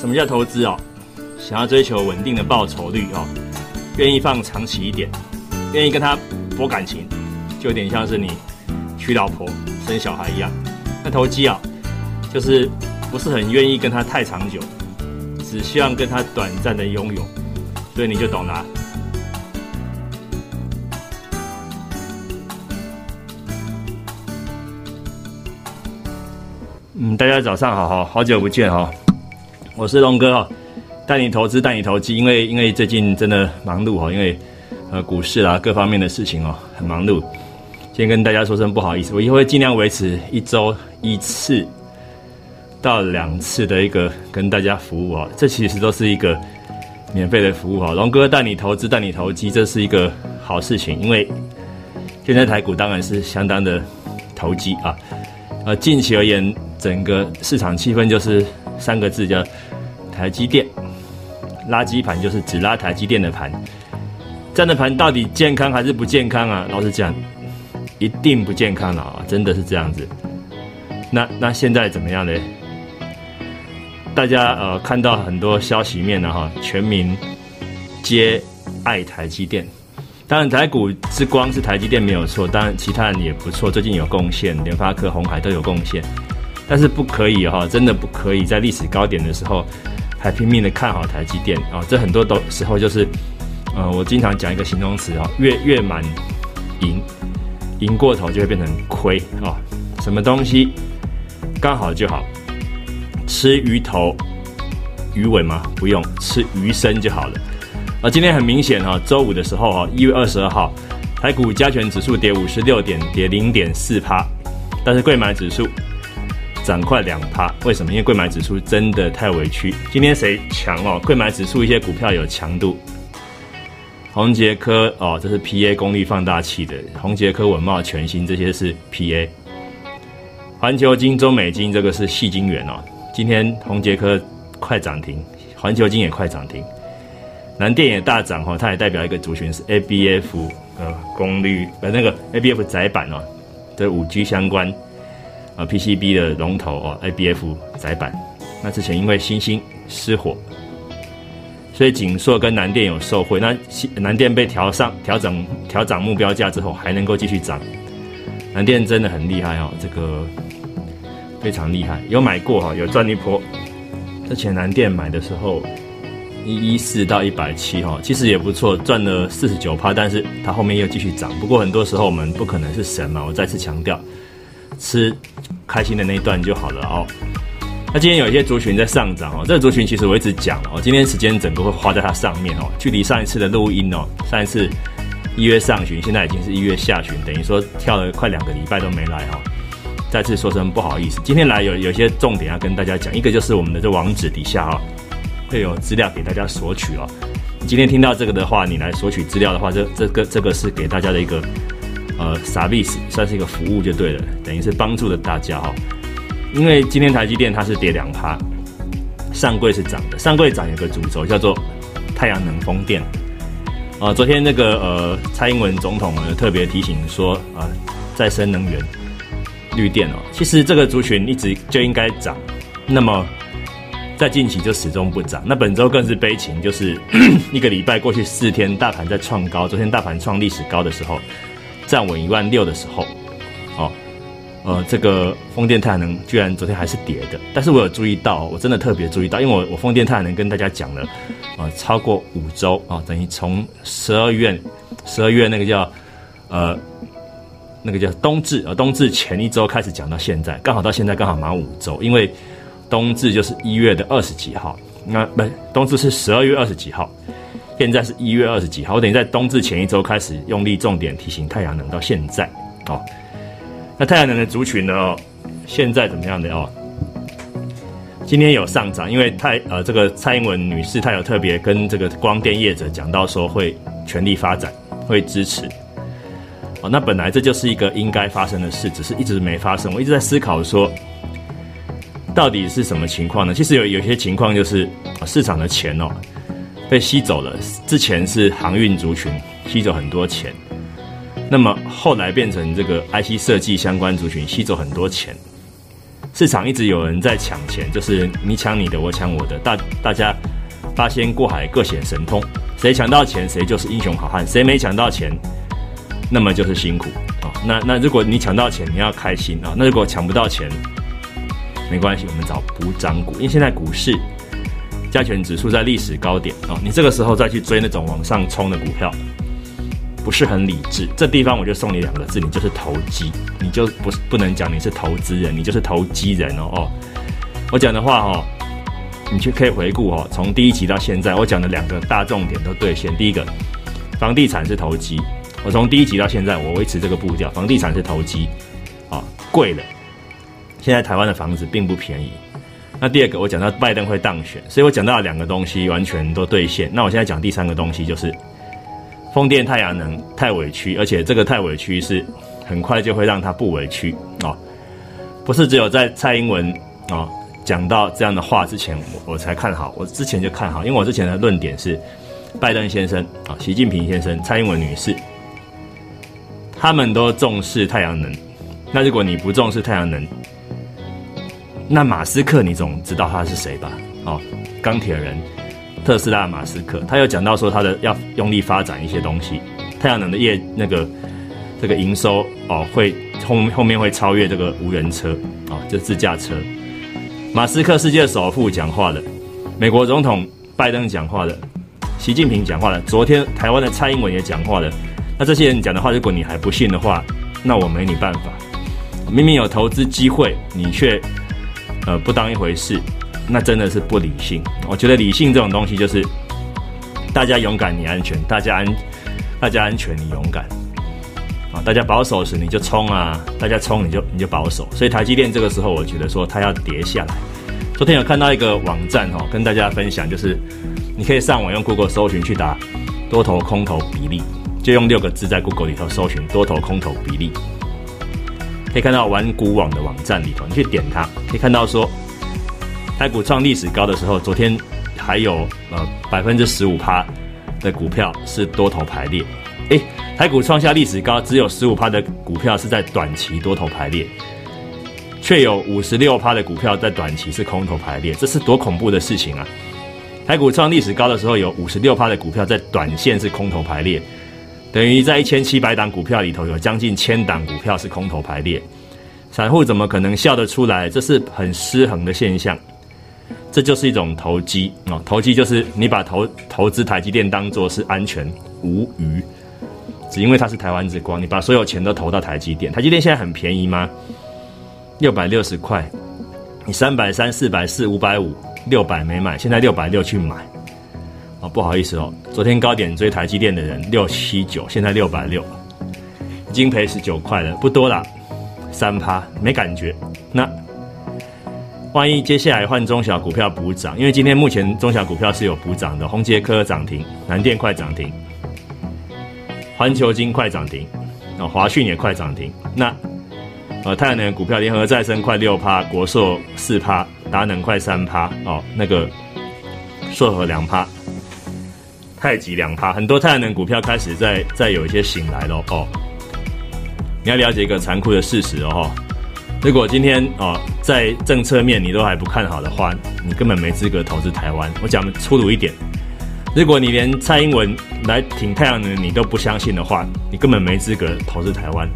什么叫投资哦？想要追求稳定的报酬率哦，愿意放长期一点，愿意跟他博感情，就有点像是你娶老婆生小孩一样。那投机啊，就是不是很愿意跟他太长久，只希望跟他短暂的拥有，所以你就懂了。嗯，大家早上好哈，好久不见哈，我是龙哥哈，带你投资带你投机，因为因为最近真的忙碌哈，因为呃股市啦各方面的事情哦很忙碌，先跟大家说声不好意思，我以后会尽量维持一周一次到两次的一个跟大家服务哦，这其实都是一个免费的服务哈，龙哥带你投资带你投机，这是一个好事情，因为现在台股当然是相当的投机啊，呃近期而言。整个市场气氛就是三个字，叫台积电垃圾盘，就是只拉台积电的盘。这样的盘到底健康还是不健康啊？老实讲，一定不健康了啊！真的是这样子。那那现在怎么样呢？大家呃看到很多消息面了哈，全民皆爱台积电。当然台股之光是台积电没有错，当然其他人也不错，最近有贡献，联发科、红海都有贡献。但是不可以哈，真的不可以在历史高点的时候还拼命的看好台积电啊！这很多都时候就是，呃，我经常讲一个形容词啊，月月满盈，赢过头就会变成亏啊。什么东西刚好就好，吃鱼头鱼尾吗？不用，吃鱼身就好了。啊，今天很明显哈，周五的时候哈，一月二十二号，台股加权指数跌五十六点，跌零点四趴，但是贵买指数。涨快两趴，为什么？因为贵买指数真的太委屈。今天谁强哦？贵买指数一些股票有强度，宏杰科哦，这是 PA 功率放大器的，宏杰科、文茂、全新这些是 PA。环球金、中美金这个是细晶圆哦。今天宏杰科快涨停，环球金也快涨停，南电也大涨哈，它也代表一个族群是 ABF 呃功率呃那个 ABF 窄板哦，这五 G 相关。啊，PCB 的龙头哦，ABF 窄板，那之前因为星星失火，所以景硕跟南电有受惠。那南电被调上调整调涨目标价之后，还能够继续涨。南电真的很厉害哦，这个非常厉害，有买过哈，有赚一波。之前南电买的时候一一四到一百七哈，其实也不错，赚了四十九趴，但是它后面又继续涨。不过很多时候我们不可能是神嘛，我再次强调。吃开心的那一段就好了哦。那今天有一些族群在上涨哦，这个族群其实我一直讲哦，今天时间整个会花在它上面哦。距离上一次的录音哦，上一次一月上旬，现在已经是一月下旬，等于说跳了快两个礼拜都没来哦。再次说声不好意思，今天来有有些重点要跟大家讲，一个就是我们的这网址底下哈会有资料给大家索取哦。今天听到这个的话，你来索取资料的话，这这个这个是给大家的一个。呃，service 算是一个服务就对了，等于是帮助了大家哈。因为今天台积电它是跌两趴，上柜是涨的，上柜涨有个主轴叫做太阳能风电。啊，昨天那个呃蔡英文总统呢特别提醒说啊，再生能源、绿电哦，其实这个族群一直就应该涨，那么在近期就始终不涨。那本周更是悲情，就是 一个礼拜过去四天，大盘在创高，昨天大盘创历史高的时候。站稳一万六的时候，哦，呃，这个风电太阳能居然昨天还是跌的，但是我有注意到，我真的特别注意到，因为我我风电太阳能跟大家讲了，呃，超过五周啊，等于从十二月十二月那个叫呃那个叫冬至啊，冬至前一周开始讲到现在，刚好到现在刚好满五周，因为冬至就是一月的二十几号，那不冬至是十二月二十几号。现在是一月二十几号，我等于在冬至前一周开始用力重点提醒太阳能，到现在哦。那太阳能的族群呢？现在怎么样的哦？今天有上涨，因为太呃，这个蔡英文女士她有特别跟这个光电业者讲到说会全力发展，会支持。哦，那本来这就是一个应该发生的事，只是一直没发生。我一直在思考说，到底是什么情况呢？其实有有些情况就是市场的钱哦。被吸走了。之前是航运族群吸走很多钱，那么后来变成这个 IC 设计相关族群吸走很多钱。市场一直有人在抢钱，就是你抢你的，我抢我的，大大家八仙过海各显神通，谁抢到钱谁就是英雄好汉，谁没抢到钱，那么就是辛苦啊。那那如果你抢到钱，你要开心啊。那如果抢不到钱，没关系，我们找补涨股，因为现在股市加权指数在历史高点啊，你这个时候再去追那种往上冲的股票。不是很理智，这地方我就送你两个字，你就是投机，你就不是不能讲你是投资人，你就是投机人哦哦。我讲的话哈，你去可以回顾哦，从第一集到现在，我讲的两个大重点都兑现。第一个，房地产是投机，我从第一集到现在，我维持这个步调，房地产是投机，啊，贵了。现在台湾的房子并不便宜。那第二个，我讲到拜登会当选，所以我讲到两个东西完全都兑现。那我现在讲第三个东西就是。风电太阳能太委屈，而且这个太委屈是很快就会让他不委屈哦，不是只有在蔡英文啊讲到这样的话之前，我我才看好，我之前就看好，因为我之前的论点是拜登先生啊、习近平先生、蔡英文女士，他们都重视太阳能，那如果你不重视太阳能，那马斯克你总知道他是谁吧？哦，钢铁人。特斯拉马斯克，他又讲到说他的要用力发展一些东西，太阳能的业那个这个营收哦会后后面会超越这个无人车啊，就自驾车。马斯克世界首富讲话了，美国总统拜登讲话了，习近平讲话了，昨天台湾的蔡英文也讲话了。那这些人讲的话，如果你还不信的话，那我没你办法。明明有投资机会，你却呃不当一回事。那真的是不理性。我觉得理性这种东西就是，大家勇敢你安全，大家安大家安全你勇敢，啊，大家保守时你就冲啊，大家冲你就你就保守。所以台积电这个时候，我觉得说它要跌下来。昨天有看到一个网站哈，跟大家分享，就是你可以上网用 Google 搜寻去打多头空头比例，就用六个字在 Google 里头搜寻多头空头比例，可以看到玩股网的网站里头，你去点它，可以看到说。台股创历史高的时候，昨天还有呃百分之十五趴的股票是多头排列。诶，台股创下历史高，只有十五趴的股票是在短期多头排列，却有五十六趴的股票在短期是空头排列，这是多恐怖的事情啊！台股创历史高的时候，有五十六趴的股票在短线是空头排列，等于在一千七百档股票里头有将近千档股票是空头排列，散户怎么可能笑得出来？这是很失衡的现象。这就是一种投机啊！投机就是你把投投资台积电当做是安全无虞，只因为它是台湾之光，你把所有钱都投到台积电。台积电现在很便宜吗？六百六十块，你三百三、四百四、五百五、六百没买，现在六百六去买。哦，不好意思哦，昨天高点追台积电的人六七九，现在六百六，已经赔十九块了，不多了，三趴没感觉。那。万一接下来换中小股票补涨，因为今天目前中小股票是有补涨的，宏杰科涨停，南电快涨停，环球金快涨停，啊，华讯也快涨停。那呃，太阳能股票联合再生快六趴，国硕四趴，达能快三趴，哦，那个硕和两趴，太极两趴，很多太阳能股票开始在在有一些醒来了哦。你要了解一个残酷的事实哦。如果今天哦，在政策面你都还不看好的话，你根本没资格投资台湾。我讲粗鲁一点，如果你连蔡英文来挺太阳能你都不相信的话，你根本没资格投资台湾。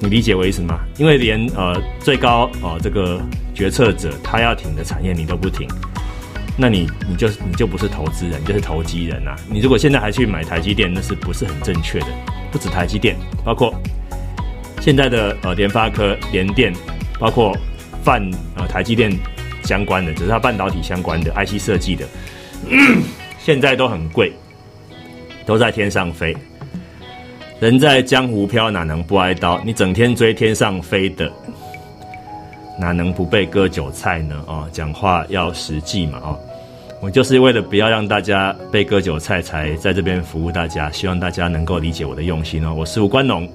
你理解我意思吗？因为连呃最高哦这个决策者他要挺的产业你都不挺，那你你就你就不是投资人，就是投机人啊！你如果现在还去买台积电，那是不是很正确的？不止台积电，包括。现在的呃联发科、联电，包括泛呃台积电相关的，只是它半导体相关的 IC 设计的，现在都很贵，都在天上飞。人在江湖飘，哪能不挨刀？你整天追天上飞的，哪能不被割韭菜呢？哦，讲话要实际嘛！哦，我就是为了不要让大家被割韭菜，才在这边服务大家，希望大家能够理解我的用心哦。我是吴关龙。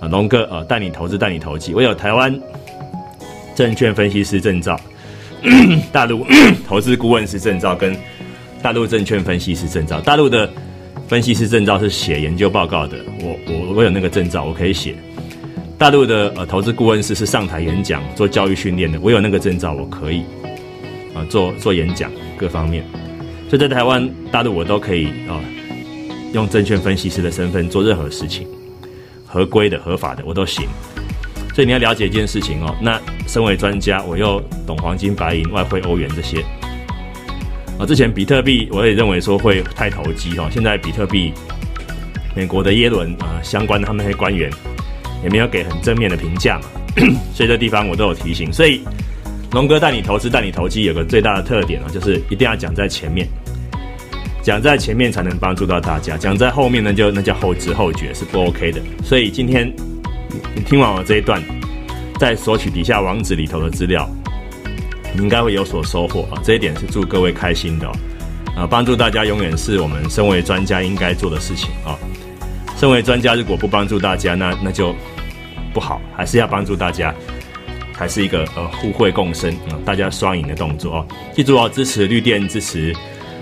啊，龙哥啊，带你投资，带你投机。我有台湾证券分析师证照，大陆 投资顾问师证照，跟大陆证券分析师证照。大陆的分析师证照是写研究报告的，我我我有那个证照，我可以写。大陆的呃投资顾问师是上台演讲做教育训练的，我有那个证照，我可以啊做做演讲各方面。所以在台湾、大陆我都可以啊用证券分析师的身份做任何事情，合规的、合法的我都行。所以你要了解一件事情哦，那身为专家，我又懂黄金、白银、外汇、欧元这些。啊，之前比特币我也认为说会太投机哦，现在比特币，美国的耶伦啊相关的他们那些官员也没有给很正面的评价嘛，所以这地方我都有提醒。所以龙哥带你投资、带你投机有个最大的特点啊，就是一定要讲在前面，讲在前面才能帮助到大家，讲在后面呢就那叫后知后觉是不 OK 的。所以今天你听完我这一段，再索取底下网址里头的资料。你应该会有所收获啊！这一点是祝各位开心的啊！帮助大家永远是我们身为专家应该做的事情啊！身为专家，如果不帮助大家，那那就不好，还是要帮助大家，还是一个呃互惠共生啊，大家双赢的动作哦！记住哦，支持绿电，支持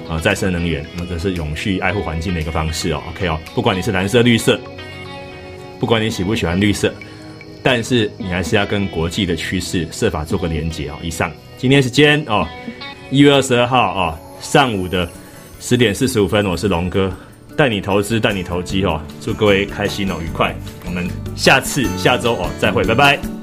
啊再生能源，那这是永续爱护环境的一个方式哦。OK 哦，不管你是蓝色绿色，不管你喜不喜欢绿色，但是你还是要跟国际的趋势设法做个连接哦。以上。今天时间哦，一月二十二号哦，上午的十点四十五分，我是龙哥，带你投资，带你投机哦，祝各位开心哦，愉快，我们下次下周哦再会，拜拜。